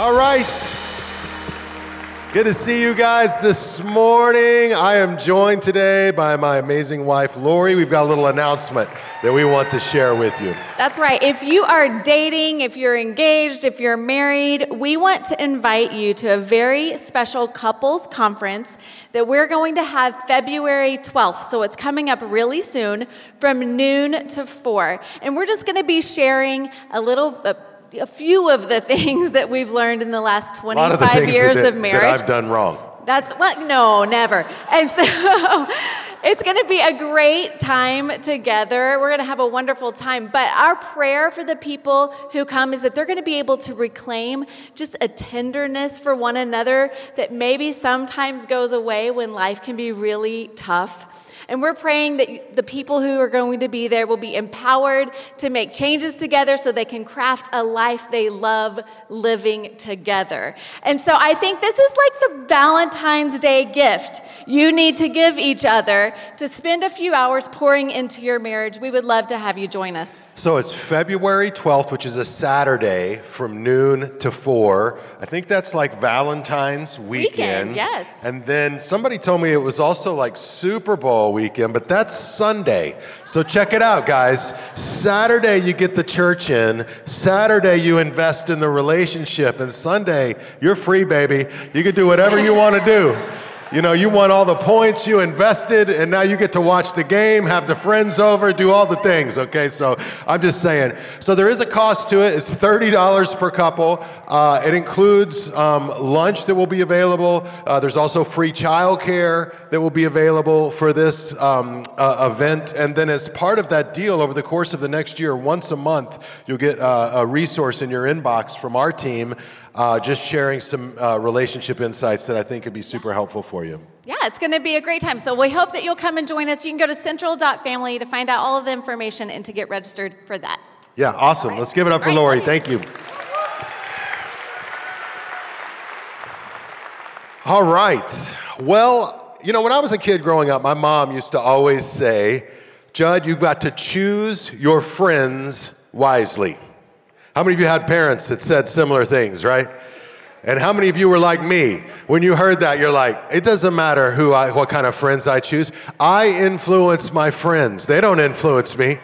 All right. Good to see you guys this morning. I am joined today by my amazing wife, Lori. We've got a little announcement that we want to share with you. That's right. If you are dating, if you're engaged, if you're married, we want to invite you to a very special couples conference that we're going to have February 12th. So it's coming up really soon from noon to 4. And we're just going to be sharing a little. A few of the things that we've learned in the last 25 of years that, of marriage. That I've done wrong. That's what? No, never. And so it's going to be a great time together. We're going to have a wonderful time. But our prayer for the people who come is that they're going to be able to reclaim just a tenderness for one another that maybe sometimes goes away when life can be really tough. And we're praying that the people who are going to be there will be empowered to make changes together so they can craft a life they love living together. And so I think this is like the Valentine's Day gift you need to give each other to spend a few hours pouring into your marriage. We would love to have you join us. So it's February 12th, which is a Saturday from noon to 4. I think that's like Valentine's weekend. weekend yes. And then somebody told me it was also like Super Bowl weekend, but that's Sunday. So check it out, guys. Saturday, you get the church in. Saturday, you invest in the relationship. And Sunday, you're free, baby. You can do whatever you want to do. You know, you won all the points, you invested, and now you get to watch the game, have the friends over, do all the things, okay? So I'm just saying. So there is a cost to it. It's $30 per couple. Uh, it includes um, lunch that will be available. Uh, there's also free childcare that will be available for this um, uh, event. And then, as part of that deal, over the course of the next year, once a month, you'll get uh, a resource in your inbox from our team uh, just sharing some uh, relationship insights that I think could be super helpful for you. Yeah, it's going to be a great time. So we hope that you'll come and join us. You can go to central.family to find out all of the information and to get registered for that. Yeah, awesome. Right. Let's give it up for right, Lori. Thank you. All right. Well, you know, when I was a kid growing up, my mom used to always say, Jud, you've got to choose your friends wisely. How many of you had parents that said similar things, right? And how many of you were like me? When you heard that, you're like, it doesn't matter who I, what kind of friends I choose. I influence my friends. They don't influence me.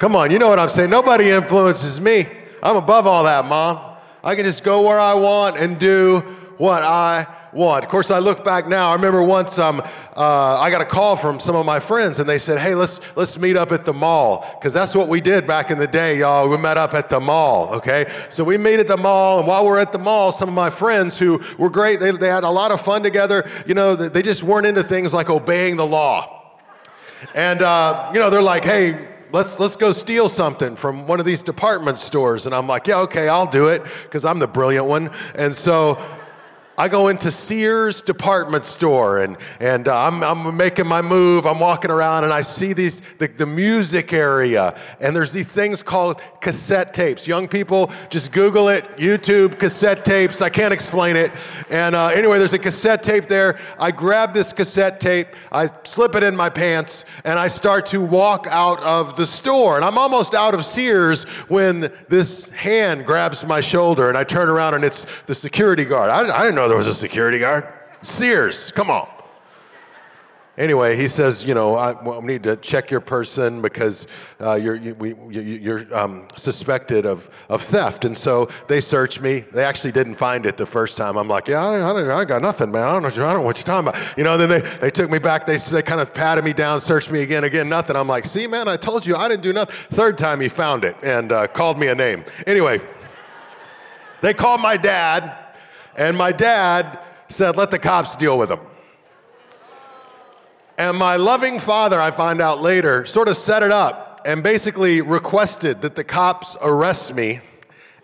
Come on, you know what I'm saying. Nobody influences me. I'm above all that, mom. I can just go where I want and do what I want. Of course, I look back now. I remember once um, uh, I got a call from some of my friends, and they said, "Hey, let's let's meet up at the mall," because that's what we did back in the day, y'all. We met up at the mall. Okay, so we meet at the mall, and while we're at the mall, some of my friends who were great, they, they had a lot of fun together. You know, they just weren't into things like obeying the law. And uh, you know, they're like, "Hey." let's let's go steal something from one of these department stores and i'm like yeah okay i'll do it because i'm the brilliant one and so I go into Sears department store and, and uh, I'm, I'm making my move. I'm walking around and I see these, the, the music area, and there's these things called cassette tapes. Young people, just Google it, YouTube, cassette tapes. I can't explain it. And uh, anyway, there's a cassette tape there. I grab this cassette tape, I slip it in my pants, and I start to walk out of the store. And I'm almost out of Sears when this hand grabs my shoulder, and I turn around and it's the security guard. I, I didn't know know there was a security guard. Sears, come on. Anyway, he says, you know, I well, need to check your person because uh, you're, you, we, you, are um, suspected of, of theft. And so they searched me. They actually didn't find it the first time. I'm like, yeah, I, I, I got nothing, man. I don't, know, I don't know what you're talking about. You know, then they, they took me back. They, they kind of patted me down, searched me again, again, nothing. I'm like, see, man, I told you I didn't do nothing. Third time he found it and uh, called me a name. Anyway, they called my dad and my dad said, let the cops deal with him. And my loving father, I find out later, sort of set it up and basically requested that the cops arrest me.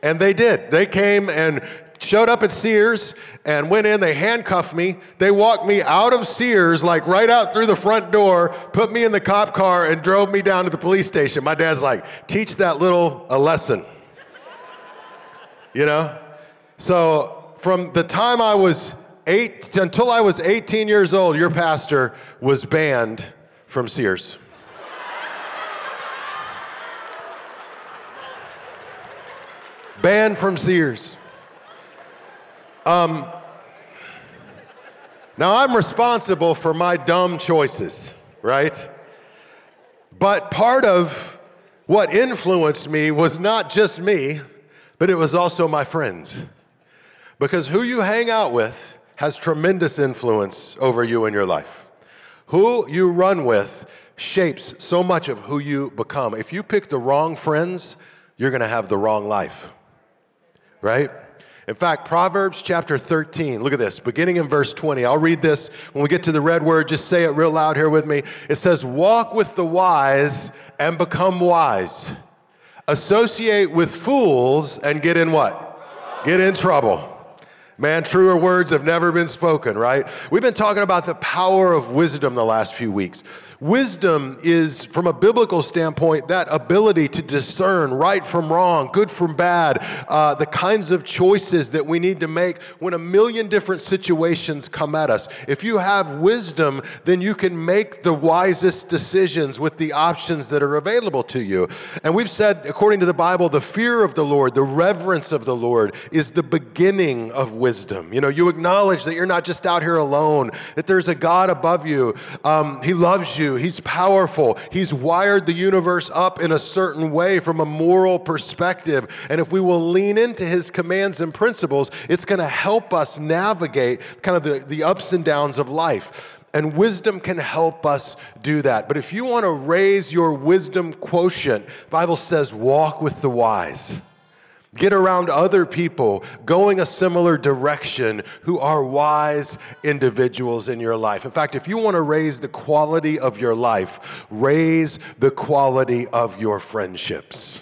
And they did. They came and showed up at Sears and went in. They handcuffed me. They walked me out of Sears, like right out through the front door, put me in the cop car, and drove me down to the police station. My dad's like, teach that little a lesson. You know? So from the time I was eight until I was 18 years old, your pastor was banned from Sears. banned from Sears. Um, now, I'm responsible for my dumb choices, right? But part of what influenced me was not just me, but it was also my friends. Because who you hang out with has tremendous influence over you in your life. Who you run with shapes so much of who you become. If you pick the wrong friends, you're gonna have the wrong life, right? In fact, Proverbs chapter 13, look at this, beginning in verse 20. I'll read this. When we get to the red word, just say it real loud here with me. It says, Walk with the wise and become wise. Associate with fools and get in what? Get in trouble. Man, truer words have never been spoken, right? We've been talking about the power of wisdom the last few weeks. Wisdom is, from a biblical standpoint, that ability to discern right from wrong, good from bad, uh, the kinds of choices that we need to make when a million different situations come at us. If you have wisdom, then you can make the wisest decisions with the options that are available to you. And we've said, according to the Bible, the fear of the Lord, the reverence of the Lord is the beginning of wisdom. You know, you acknowledge that you're not just out here alone, that there's a God above you. Um, he loves you. He's powerful. He's wired the universe up in a certain way from a moral perspective. And if we will lean into his commands and principles, it's going to help us navigate kind of the, the ups and downs of life. And wisdom can help us do that. But if you want to raise your wisdom quotient, Bible says walk with the wise. Get around other people going a similar direction who are wise individuals in your life. In fact, if you want to raise the quality of your life, raise the quality of your friendships.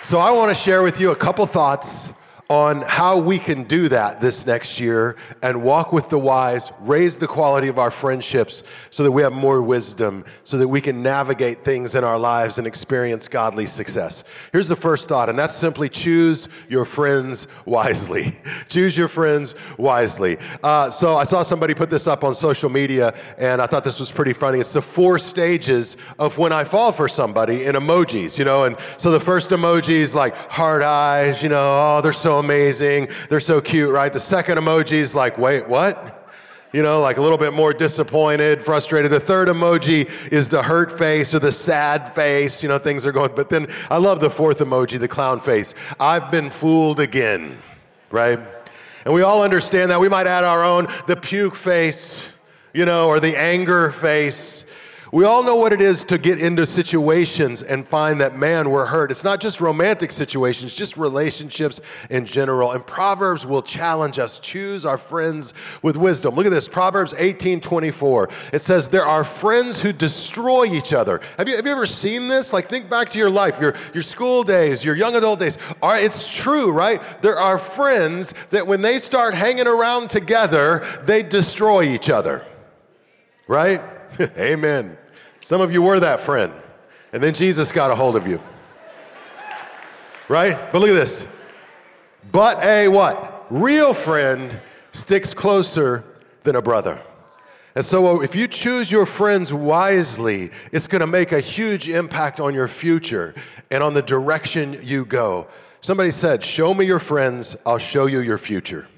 So, I want to share with you a couple thoughts on how we can do that this next year and walk with the wise, raise the quality of our friendships so that we have more wisdom, so that we can navigate things in our lives and experience godly success. Here's the first thought, and that's simply choose your friends wisely. choose your friends wisely. Uh, so I saw somebody put this up on social media, and I thought this was pretty funny. It's the four stages of when I fall for somebody in emojis, you know, and so the first emoji is like heart eyes, you know, oh, they're so amazing. They're so cute, right? The second emoji is like, wait, what? You know, like a little bit more disappointed, frustrated. The third emoji is the hurt face or the sad face. You know, things are going. But then I love the fourth emoji, the clown face. I've been fooled again, right? And we all understand that. We might add our own, the puke face, you know, or the anger face. We all know what it is to get into situations and find that, man, we're hurt. It's not just romantic situations, just relationships in general. And Proverbs will challenge us choose our friends with wisdom. Look at this Proverbs 18 24. It says, There are friends who destroy each other. Have you, have you ever seen this? Like, think back to your life, your, your school days, your young adult days. All right, it's true, right? There are friends that when they start hanging around together, they destroy each other. Right? Amen. Some of you were that friend, and then Jesus got a hold of you. Right? But look at this. But a what? Real friend sticks closer than a brother. And so, uh, if you choose your friends wisely, it's going to make a huge impact on your future and on the direction you go. Somebody said, Show me your friends, I'll show you your future.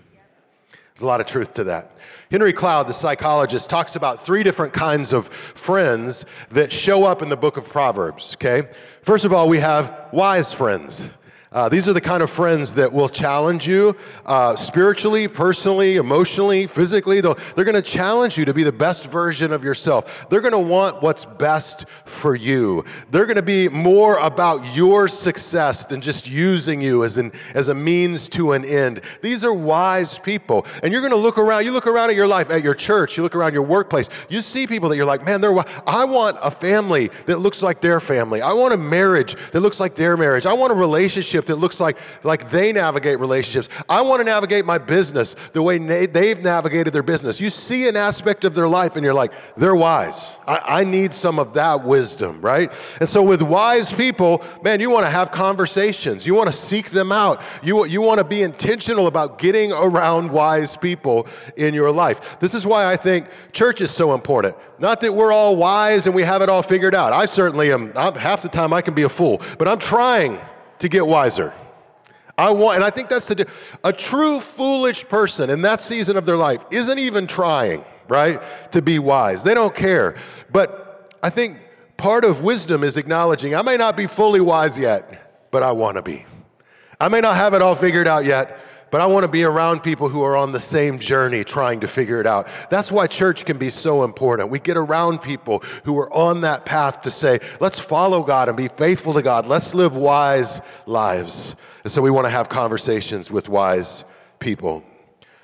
There's a lot of truth to that. Henry Cloud, the psychologist, talks about three different kinds of friends that show up in the book of Proverbs, okay? First of all, we have wise friends. Uh, these are the kind of friends that will challenge you uh, spiritually, personally, emotionally, physically. They'll, they're going to challenge you to be the best version of yourself. They're going to want what's best for you. They're going to be more about your success than just using you as, an, as a means to an end. These are wise people. And you're going to look around, you look around at your life, at your church, you look around your workplace, you see people that you're like, man, they're, I want a family that looks like their family. I want a marriage that looks like their marriage. I want a relationship that looks like, like they navigate relationships. I want to navigate my business the way na- they've navigated their business. You see an aspect of their life and you're like, they're wise. I, I need some of that wisdom, right? And so with wise people, man, you want to have conversations. You want to seek them out. You, you want to be intentional about getting around wise people in your life. This is why I think church is so important. Not that we're all wise and we have it all figured out. I certainly am. I'm, half the time I can be a fool, but I'm trying to get wiser. I want, and I think that's the, a true foolish person in that season of their life isn't even trying, right, to be wise. They don't care. But I think part of wisdom is acknowledging I may not be fully wise yet, but I want to be. I may not have it all figured out yet, but I want to be around people who are on the same journey trying to figure it out. That's why church can be so important. We get around people who are on that path to say, let's follow God and be faithful to God. Let's live wise lives. And so we want to have conversations with wise people.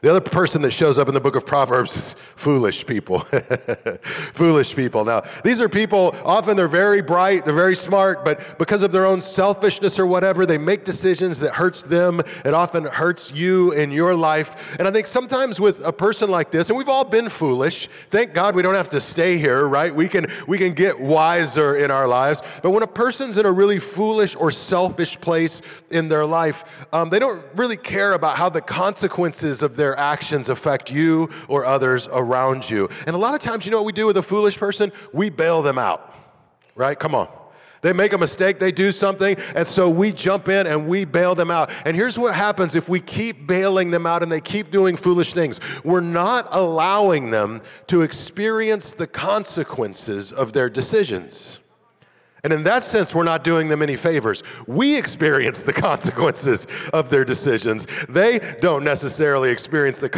The other person that shows up in the book of Proverbs is foolish people. foolish people. Now, these are people, often they're very bright, they're very smart, but because of their own selfishness or whatever, they make decisions that hurts them. It often hurts you in your life. And I think sometimes with a person like this, and we've all been foolish, thank God we don't have to stay here, right? We can, we can get wiser in our lives. But when a person's in a really foolish or selfish place in their life, um, they don't really care about how the consequences of their their actions affect you or others around you. And a lot of times, you know what we do with a foolish person? We bail them out, right? Come on. They make a mistake, they do something, and so we jump in and we bail them out. And here's what happens if we keep bailing them out and they keep doing foolish things we're not allowing them to experience the consequences of their decisions. And in that sense, we're not doing them any favors. We experience the consequences of their decisions. They don't necessarily experience the,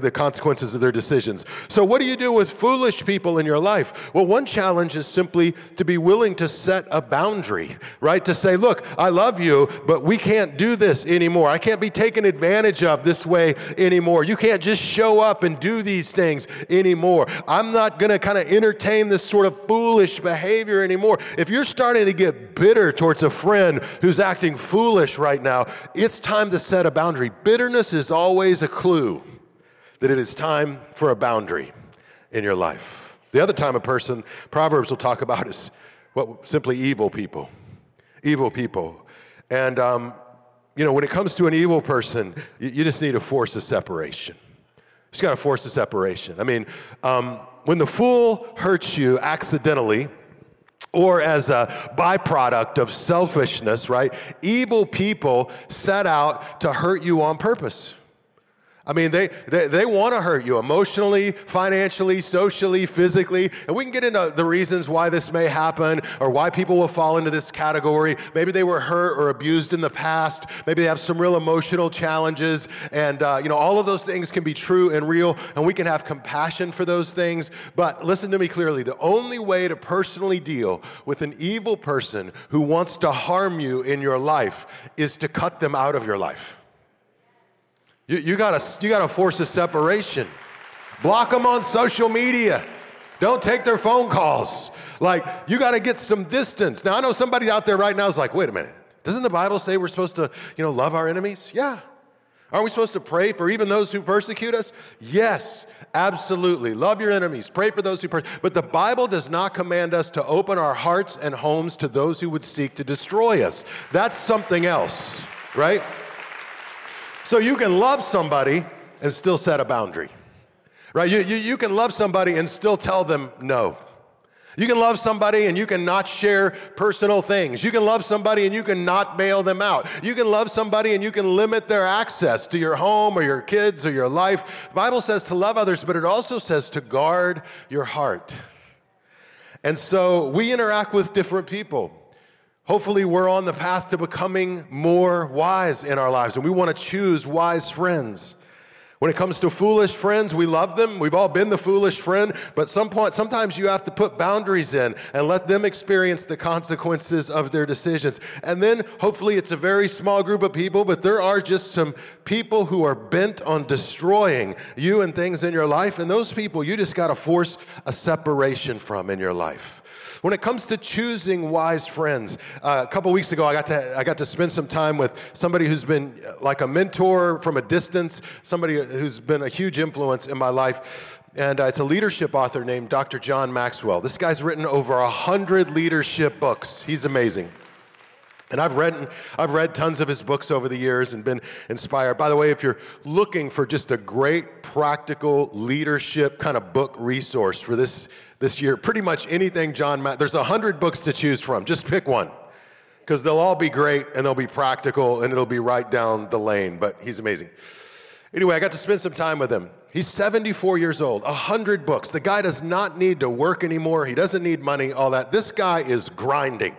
the, consequences of their decisions. So, what do you do with foolish people in your life? Well, one challenge is simply to be willing to set a boundary, right? To say, look, I love you, but we can't do this anymore. I can't be taken advantage of this way anymore. You can't just show up and do these things anymore. I'm not going to kind of entertain this sort of foolish behavior anymore. If if you're starting to get bitter towards a friend who's acting foolish right now, it's time to set a boundary. Bitterness is always a clue that it is time for a boundary in your life. The other time a person, Proverbs will talk about is what simply evil people. Evil people. And, um, you know, when it comes to an evil person, you, you just need to force a separation. You just got to force a separation. I mean, um, when the fool hurts you accidentally, or as a byproduct of selfishness, right? Evil people set out to hurt you on purpose. I mean, they, they, they want to hurt you emotionally, financially, socially, physically. And we can get into the reasons why this may happen or why people will fall into this category. Maybe they were hurt or abused in the past. Maybe they have some real emotional challenges. And, uh, you know, all of those things can be true and real, and we can have compassion for those things. But listen to me clearly the only way to personally deal with an evil person who wants to harm you in your life is to cut them out of your life. You, you, gotta, you gotta force a separation. Block them on social media. Don't take their phone calls. Like, you gotta get some distance. Now, I know somebody out there right now is like, wait a minute. Doesn't the Bible say we're supposed to, you know, love our enemies? Yeah. Aren't we supposed to pray for even those who persecute us? Yes, absolutely. Love your enemies. Pray for those who persecute. But the Bible does not command us to open our hearts and homes to those who would seek to destroy us. That's something else, right? So you can love somebody and still set a boundary, right? You, you, you can love somebody and still tell them no. You can love somebody and you can not share personal things. You can love somebody and you can not bail them out. You can love somebody and you can limit their access to your home or your kids or your life. The Bible says to love others, but it also says to guard your heart. And so we interact with different people. Hopefully, we're on the path to becoming more wise in our lives, and we want to choose wise friends. When it comes to foolish friends, we love them. We've all been the foolish friend, but some point, sometimes you have to put boundaries in and let them experience the consequences of their decisions. And then hopefully it's a very small group of people, but there are just some people who are bent on destroying you and things in your life. And those people you just got to force a separation from in your life. When it comes to choosing wise friends, uh, a couple weeks ago, I got, to, I got to spend some time with somebody who's been uh, like a mentor from a distance, somebody who's been a huge influence in my life. And uh, it's a leadership author named Dr. John Maxwell. This guy's written over a hundred leadership books. He's amazing. And I've read, I've read tons of his books over the years and been inspired. By the way, if you're looking for just a great practical leadership kind of book resource for this this year. Pretty much anything John Matt, there's a hundred books to choose from. Just pick one. because they'll all be great and they'll be practical and it'll be right down the lane. But he's amazing. Anyway, I got to spend some time with him. He's 74 years old, 100 books. The guy does not need to work anymore. He doesn't need money, all that. This guy is grinding.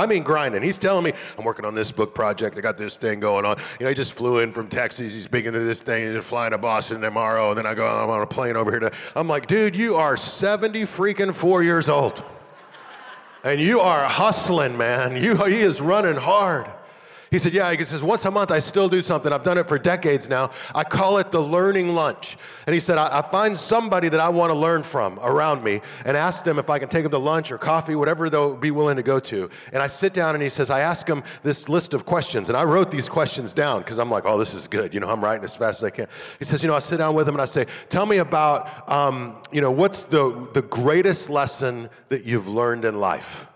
I mean, grinding. He's telling me, I'm working on this book project. I got this thing going on. You know, he just flew in from Texas. He's speaking to this thing. He's flying to Boston tomorrow. And then I go, I'm on a plane over here to. I'm like, dude, you are 70 freaking four years old. And you are hustling, man. You, he is running hard. He said, Yeah, he says, once a month I still do something. I've done it for decades now. I call it the learning lunch. And he said, I, I find somebody that I want to learn from around me and ask them if I can take them to lunch or coffee, whatever they'll be willing to go to. And I sit down and he says, I ask them this list of questions. And I wrote these questions down because I'm like, oh, this is good. You know, I'm writing as fast as I can. He says, you know, I sit down with him and I say, tell me about, um, you know, what's the, the greatest lesson that you've learned in life?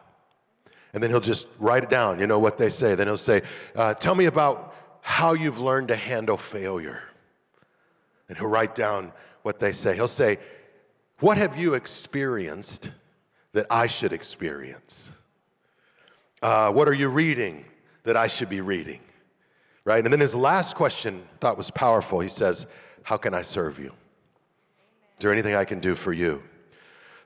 And then he'll just write it down, you know what they say. Then he'll say, uh, Tell me about how you've learned to handle failure. And he'll write down what they say. He'll say, What have you experienced that I should experience? Uh, what are you reading that I should be reading? Right? And then his last question I thought was powerful. He says, How can I serve you? Is there anything I can do for you?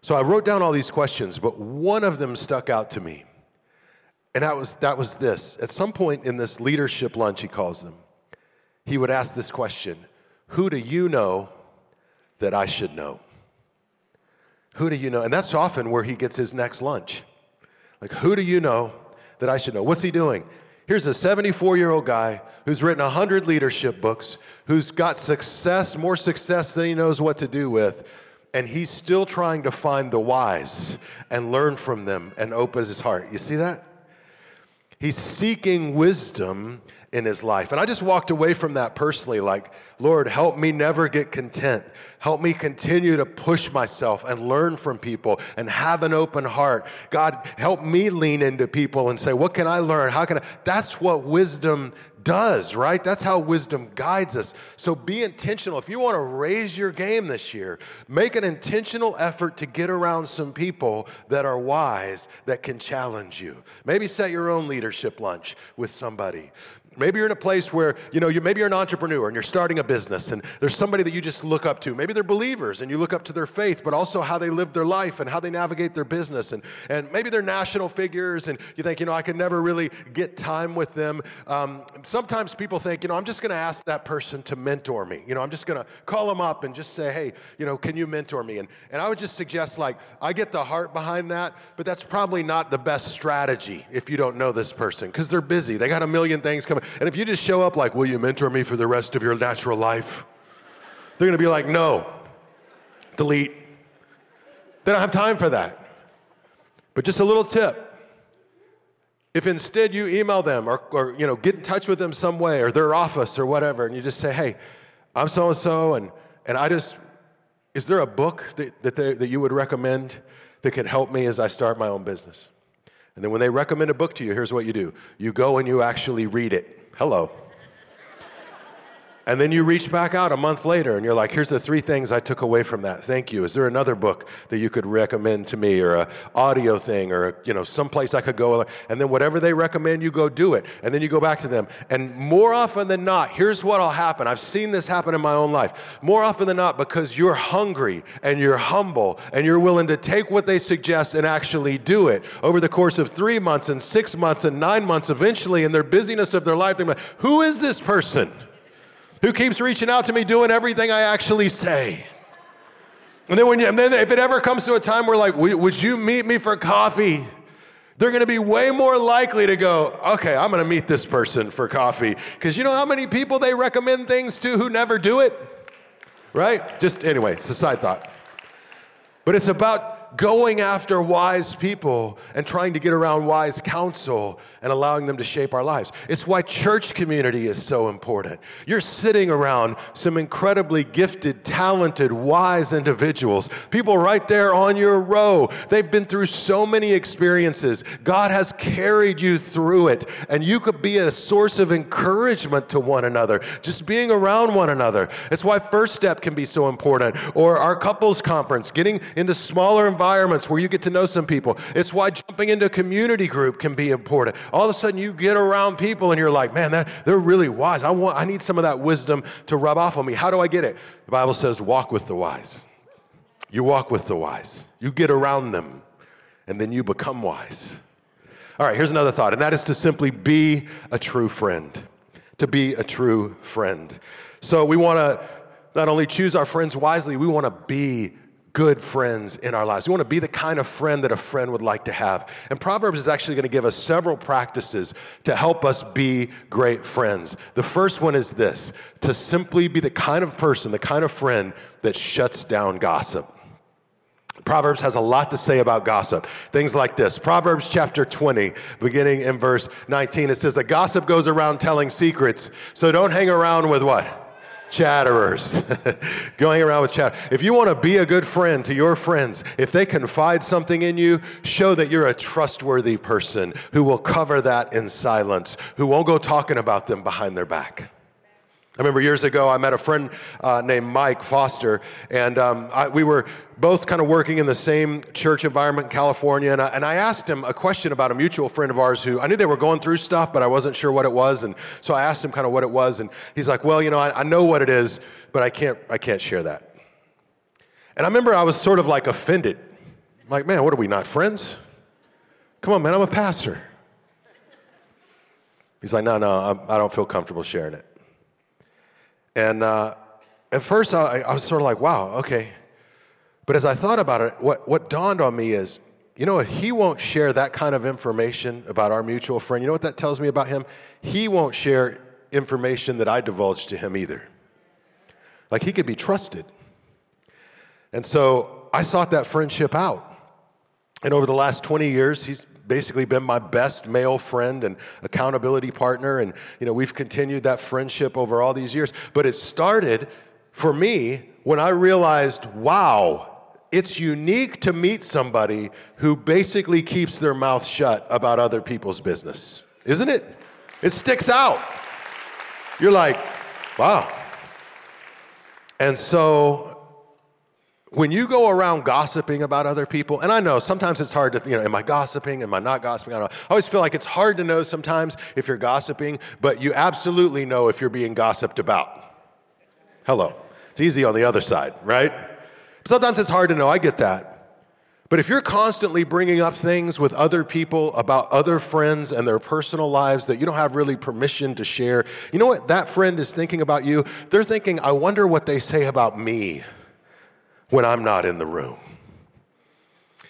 So I wrote down all these questions, but one of them stuck out to me. And that was, that was this. At some point in this leadership lunch, he calls them, he would ask this question Who do you know that I should know? Who do you know? And that's often where he gets his next lunch. Like, who do you know that I should know? What's he doing? Here's a 74 year old guy who's written 100 leadership books, who's got success, more success than he knows what to do with, and he's still trying to find the wise and learn from them and open his heart. You see that? He's seeking wisdom in his life. And I just walked away from that personally like, Lord, help me never get content. Help me continue to push myself and learn from people and have an open heart. God, help me lean into people and say, what can I learn? How can I? That's what wisdom does, right? That's how wisdom guides us. So be intentional. If you want to raise your game this year, make an intentional effort to get around some people that are wise that can challenge you. Maybe set your own leadership lunch with somebody. Maybe you're in a place where, you know, you, maybe you're an entrepreneur and you're starting a business and there's somebody that you just look up to. Maybe they're believers and you look up to their faith, but also how they live their life and how they navigate their business. And, and maybe they're national figures and you think, you know, I can never really get time with them. Um, sometimes people think, you know, I'm just going to ask that person to mentor me. You know, I'm just going to call them up and just say, hey, you know, can you mentor me? And, and I would just suggest, like, I get the heart behind that, but that's probably not the best strategy if you don't know this person because they're busy. They got a million things coming. And if you just show up like, Will you mentor me for the rest of your natural life? They're gonna be like, No, delete. They don't have time for that. But just a little tip. If instead you email them or, or you know, get in touch with them some way or their office or whatever, and you just say, Hey, I'm so and so, and and I just, is there a book that, that, they, that you would recommend that could help me as I start my own business? And then when they recommend a book to you, here's what you do you go and you actually read it. Hello. And then you reach back out a month later and you're like, here's the three things I took away from that. Thank you. Is there another book that you could recommend to me or a audio thing or, a, you know, someplace I could go? And then whatever they recommend, you go do it. And then you go back to them. And more often than not, here's what'll happen. I've seen this happen in my own life. More often than not, because you're hungry and you're humble and you're willing to take what they suggest and actually do it over the course of three months and six months and nine months, eventually in their busyness of their life, they're like, who is this person? Who keeps reaching out to me doing everything I actually say. And then, when you, and then if it ever comes to a time where like, would you meet me for coffee? They're to be way more likely to go, okay, I'm to meet this person for coffee. Because you know how many people they recommend things to who never do it? Right? Just anyway, it's a side thought. But it's about going after wise people and trying to get around wise counsel and allowing them to shape our lives. It's why church community is so important. You're sitting around some incredibly gifted, talented, wise individuals, people right there on your row. They've been through so many experiences. God has carried you through it, and you could be a source of encouragement to one another, just being around one another. It's why First Step can be so important, or our couples conference, getting into smaller environments where you get to know some people. It's why jumping into a community group can be important. All of a sudden, you get around people and you're like, man, that, they're really wise. I, want, I need some of that wisdom to rub off on me. How do I get it? The Bible says, walk with the wise. You walk with the wise, you get around them, and then you become wise. All right, here's another thought, and that is to simply be a true friend. To be a true friend. So we want to not only choose our friends wisely, we want to be good friends in our lives. We want to be the kind of friend that a friend would like to have. And Proverbs is actually going to give us several practices to help us be great friends. The first one is this to simply be the kind of person, the kind of friend that shuts down gossip. Proverbs has a lot to say about gossip. Things like this Proverbs chapter 20, beginning in verse 19, it says, A gossip goes around telling secrets, so don't hang around with what? Chatterers. Going around with chatter. If you want to be a good friend to your friends, if they confide something in you, show that you're a trustworthy person who will cover that in silence, who won't go talking about them behind their back. I remember years ago, I met a friend uh, named Mike Foster, and um, I, we were both kind of working in the same church environment in California. And I, and I, asked him a question about a mutual friend of ours who I knew they were going through stuff, but I wasn't sure what it was. And so I asked him kind of what it was, and he's like, "Well, you know, I, I know what it is, but I can't, I can't share that." And I remember I was sort of like offended, I'm like, "Man, what are we not friends? Come on, man, I'm a pastor." He's like, "No, no, I don't feel comfortable sharing it." And uh, at first, I, I was sort of like, wow, okay. But as I thought about it, what, what dawned on me is, you know what? He won't share that kind of information about our mutual friend. You know what that tells me about him? He won't share information that I divulge to him either. Like he could be trusted. And so I sought that friendship out. And over the last 20 years, he's basically been my best male friend and accountability partner. And, you know, we've continued that friendship over all these years. But it started for me when I realized, wow, it's unique to meet somebody who basically keeps their mouth shut about other people's business, isn't it? It sticks out. You're like, wow. And so when you go around gossiping about other people, and I know sometimes it's hard to, you know, am I gossiping? Am I not gossiping? I, I always feel like it's hard to know sometimes if you're gossiping, but you absolutely know if you're being gossiped about. Hello. It's easy on the other side, right? Sometimes it's hard to know. I get that. But if you're constantly bringing up things with other people about other friends and their personal lives that you don't have really permission to share, you know what that friend is thinking about you? They're thinking, I wonder what they say about me when I'm not in the room.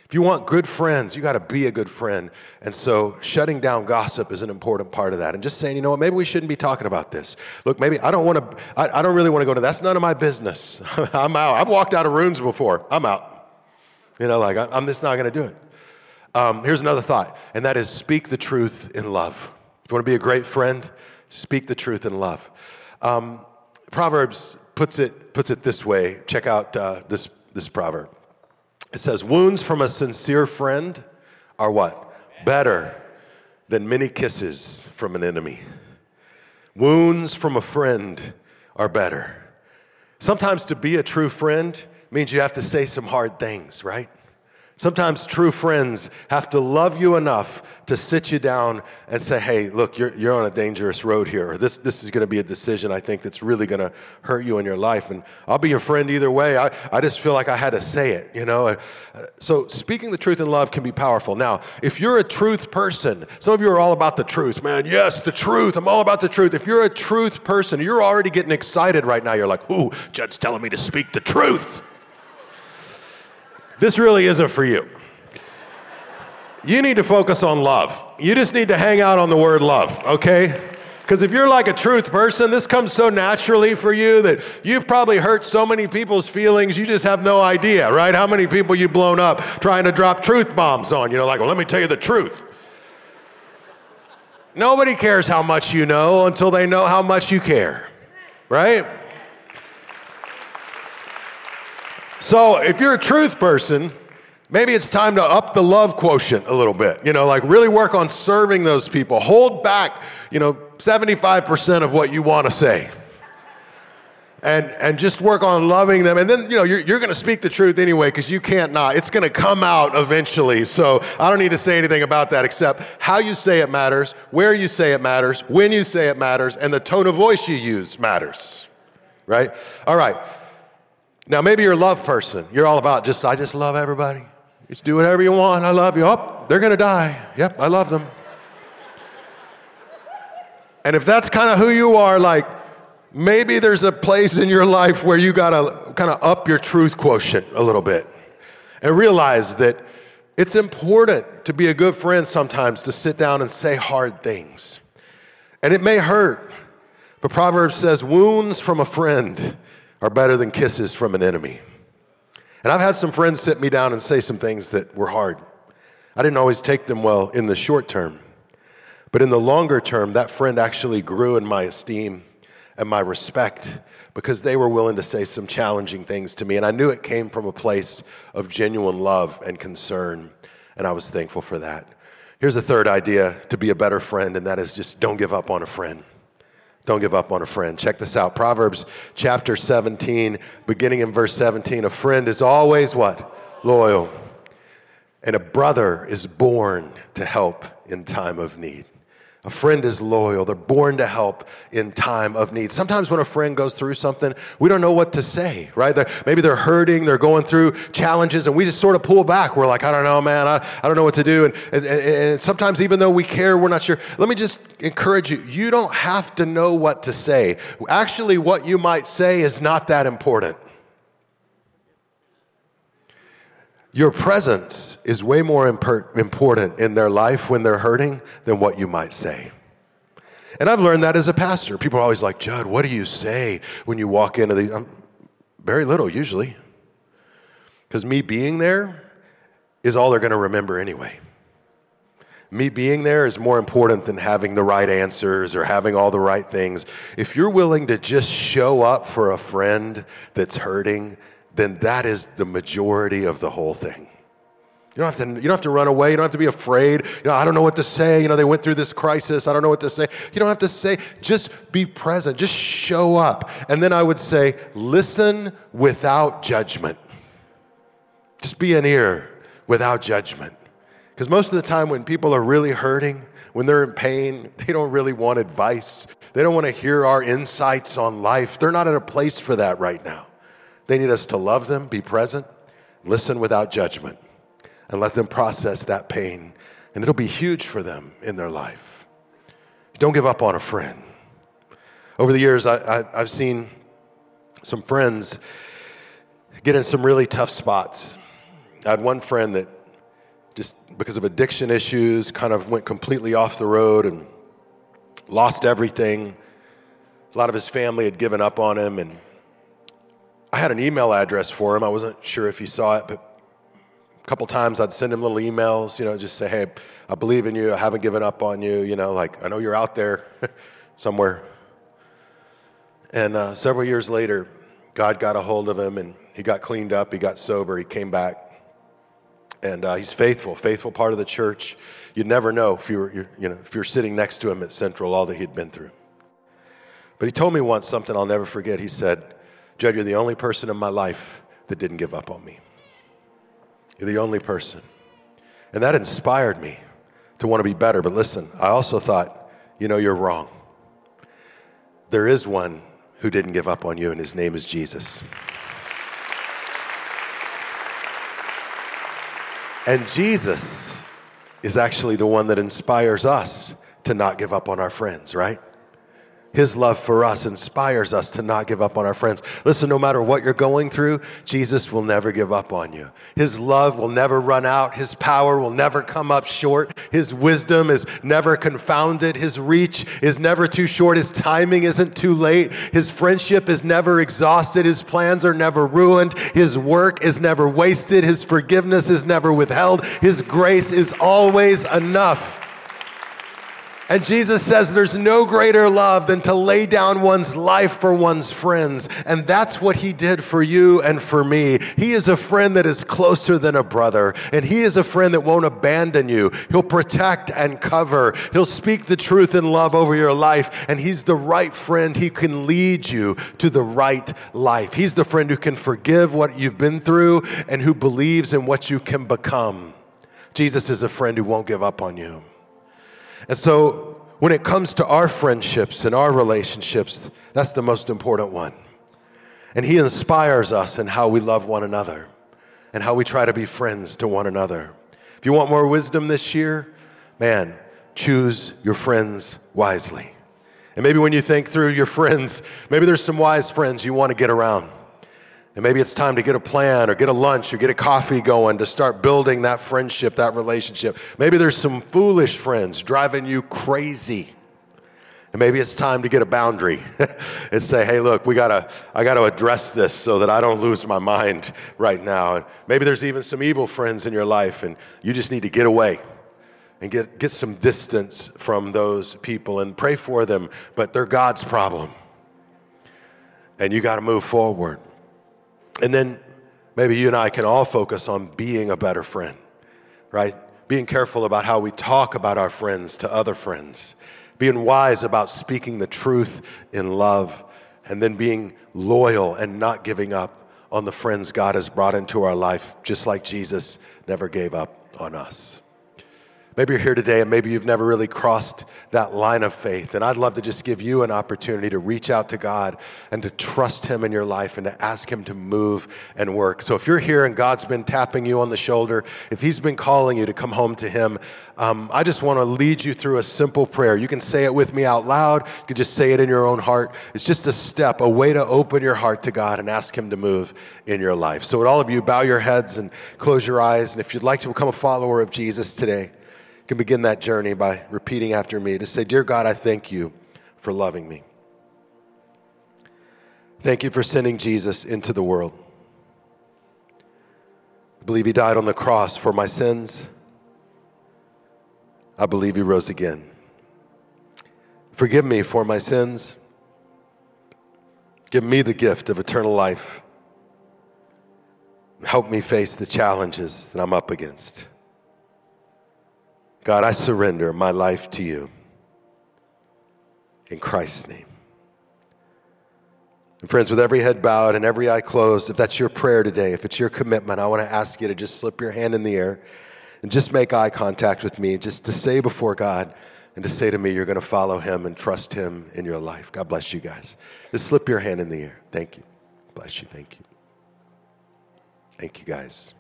If you want good friends, you got to be a good friend. And so shutting down gossip is an important part of that. And just saying, you know what, maybe we shouldn't be talking about this. Look, maybe I don't want to, I, I don't really want to go to, that's none of my business. I'm out. I've walked out of rooms before. I'm out. You know, like I'm just not going to do it. Um, here's another thought, and that is speak the truth in love. If you want to be a great friend, speak the truth in love. Um, Proverbs puts it, puts it this way. Check out uh, this, this proverb. It says, Wounds from a sincere friend are what? Better than many kisses from an enemy. Wounds from a friend are better. Sometimes to be a true friend means you have to say some hard things, right? Sometimes true friends have to love you enough to sit you down and say, hey, look, you're, you're on a dangerous road here, this, this is going to be a decision I think that's really going to hurt you in your life. And I'll be your friend either way. I, I just feel like I had to say it, you know? Uh, so speaking the truth in love can be powerful. Now, if you're a truth person, some of you are all about the truth, man. Yes, the truth. I'm all about the truth. If you're a truth person, you're already getting excited right now. You're like, ooh, Jud's telling me to speak the truth. This really isn't for you. You need to focus on love. You just need to hang out on the word love, okay? Because if you're like a truth person, this comes so naturally for you that you've probably hurt so many people's feelings, you just have no idea, right? How many people you've blown up trying to drop truth bombs on, you know, like, well, let me tell you the truth. Nobody cares how much you know until they know how much you care, right? So if you're a truth person, maybe it's time to up the love quotient a little bit. You know, like really work on serving those people. Hold back, you know, 75% of what you want to say. and, and just work on loving them. And then, you know, you're, you're going to speak the truth anyway because you can't not. It's going to come out eventually. So I don't need to say anything about that except how you say it matters, where you say it matters, when you say it matters, and the tone of voice you use matters. Right? All right. Now, maybe you're a love person. You're all about just, I just love everybody. Just do whatever you want. I love you. Oh, they're going to die. Yep, I love them. And if that's kind of who you are, like, maybe there's a place in your life where you got to kind of up your truth quotient a little bit and realize that it's important to be a good friend sometimes to sit down and say hard things. And it may hurt, but Proverbs says wounds from a friend are better than kisses from an enemy. And I've had some friends sit me down and say some things that were hard. I didn't always take them well in the short term, but in the longer term, that friend actually grew in my esteem and my respect because they were willing to say some challenging things to me. And I knew it came from a place of genuine love and concern, and I was thankful for that. Here's a third idea to be a better friend, and that is just don't give up on a friend. Don't give up on a friend. Check this out Proverbs chapter 17, beginning in verse 17. A friend is always what? Loyal. And a brother is born to help in time of need. A friend is loyal. They're born to help in time of need. Sometimes when a friend goes through something, we don't know what to say, right? They're, maybe they're hurting, they're going through challenges, and we just sort of pull back. We're like, I don't know, man, I, I don't know what to do. And, and, and sometimes, even though we care, we're not sure. Let me just encourage you you don't have to know what to say. Actually, what you might say is not that important. Your presence is way more important in their life when they're hurting than what you might say. And I've learned that as a pastor. People are always like, Jud, what do you say when you walk into the. Um, very little, usually. Because me being there is all they're going to remember anyway. Me being there is more important than having the right answers or having all the right things. If you're willing to just show up for a friend that's hurting, then that is the majority of the whole thing. You don't, have to, you don't have to run away. You don't have to be afraid. You know, I don't know what to say. You know, they went through this crisis. I don't know what to say. You don't have to say. Just be present. Just show up. And then I would say, listen without judgment. Just be an ear without judgment. Because most of the time, when people are really hurting, when they're in pain, they don't really want advice. They don't want to hear our insights on life. They're not in a place for that right now. They need us to love them, be present, listen without judgment, and let them process that pain. And it'll be huge for them in their life. Don't give up on a friend. Over the years, I, have seen some friends get in some really tough spots. I had one friend that just because of addiction issues kind of went completely off the road and lost everything. A lot of his family had given up on him and I had an email address for him. I wasn't sure if he saw it, but a couple times I'd send him little emails, you know, just say, hey, I believe in you. I haven't given up on you. You know, like, I know you're out there somewhere. And uh, several years later, God got a hold of him and he got cleaned up. He got sober. He came back. And uh, he's faithful, faithful part of the church. You'd never know if you were, you know, if you're sitting next to him at Central, all that he'd been through. But he told me once something I'll never forget. He said, Jud, you're the only person in my life that didn't give up on me. You're the only person. And that inspired me to want to be better. But listen, I also thought, you know, you're wrong. There is one who didn't give up on you, and his name is Jesus. And Jesus is actually the one that inspires us to not give up on our friends, right? His love for us inspires us to not give up on our friends. Listen, no matter what you're going through, Jesus will never give up on you. His love will never run out. His power will never come up short. His wisdom is never confounded. His reach is never too short. His timing isn't too late. His friendship is never exhausted. His plans are never ruined. His work is never wasted. His forgiveness is never withheld. His grace is always enough. And Jesus says there's no greater love than to lay down one's life for one's friends. And that's what he did for you and for me. He is a friend that is closer than a brother. And he is a friend that won't abandon you. He'll protect and cover. He'll speak the truth in love over your life. And he's the right friend. He can lead you to the right life. He's the friend who can forgive what you've been through and who believes in what you can become. Jesus is a friend who won't give up on you. And so when it comes to our friendships and our relationships, that's the most important one. And He inspires us in how we love one another and how we try to be friends to one another. If you want more wisdom this year, man, choose your friends wisely. And maybe when you think through your friends, maybe there's some wise friends you want to get around. And maybe it's time to get a plan or get a lunch or get a coffee going to start building that friendship, that relationship. Maybe there's some foolish friends driving you crazy. And maybe it's time to get a boundary and say, hey, look, we gotta, I gotta address this so that I don't lose my mind right now. And maybe there's even some evil friends in your life and you just need to get away and get, get some distance from those people and pray for them, but they're God's problem. And you gotta move forward. And then maybe you and I can all focus on being a better friend, right? Being careful about how we talk about our friends to other friends, being wise about speaking the truth in love, and then being loyal and not giving up on the friends God has brought into our life, just like Jesus never gave up on us. Maybe you're here today and maybe you've never really crossed that line of faith. And I'd love to just give you an opportunity to reach out to God and to trust Him in your life and to ask Him to move and work. So if you're here and God's been tapping you on the shoulder, if He's been calling you to come home to Him, um, I just want to lead you through a simple prayer. You can say it with me out loud, you can just say it in your own heart. It's just a step, a way to open your heart to God and ask Him to move in your life. So, would all of you bow your heads and close your eyes? And if you'd like to become a follower of Jesus today, can begin that journey by repeating after me to say, Dear God, I thank you for loving me. Thank you for sending Jesus into the world. I believe he died on the cross for my sins. I believe he rose again. Forgive me for my sins. Give me the gift of eternal life. Help me face the challenges that I'm up against. God, I surrender my life to you. In Christ's name. And friends, with every head bowed and every eye closed, if that's your prayer today, if it's your commitment, I want to ask you to just slip your hand in the air and just make eye contact with me, just to say before God and to say to me, you're going to follow him and trust him in your life. God bless you guys. Just slip your hand in the air. Thank you. Bless you. Thank you. Thank you, guys.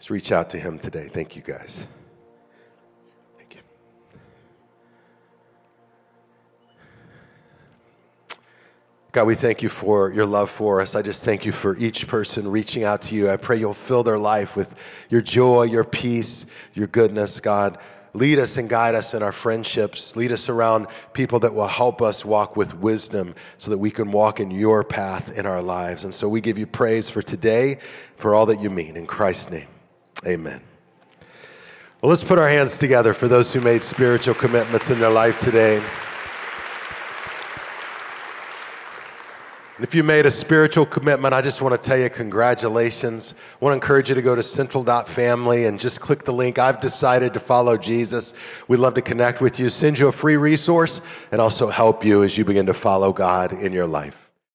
Just reach out to him today. Thank you, guys. Thank you. God, we thank you for your love for us. I just thank you for each person reaching out to you. I pray you'll fill their life with your joy, your peace, your goodness, God. Lead us and guide us in our friendships. Lead us around people that will help us walk with wisdom so that we can walk in your path in our lives. And so we give you praise for today, for all that you mean. In Christ's name. Amen. Well, let's put our hands together for those who made spiritual commitments in their life today. And if you made a spiritual commitment, I just want to tell you congratulations. I want to encourage you to go to central.family and just click the link. I've decided to follow Jesus. We'd love to connect with you, send you a free resource, and also help you as you begin to follow God in your life.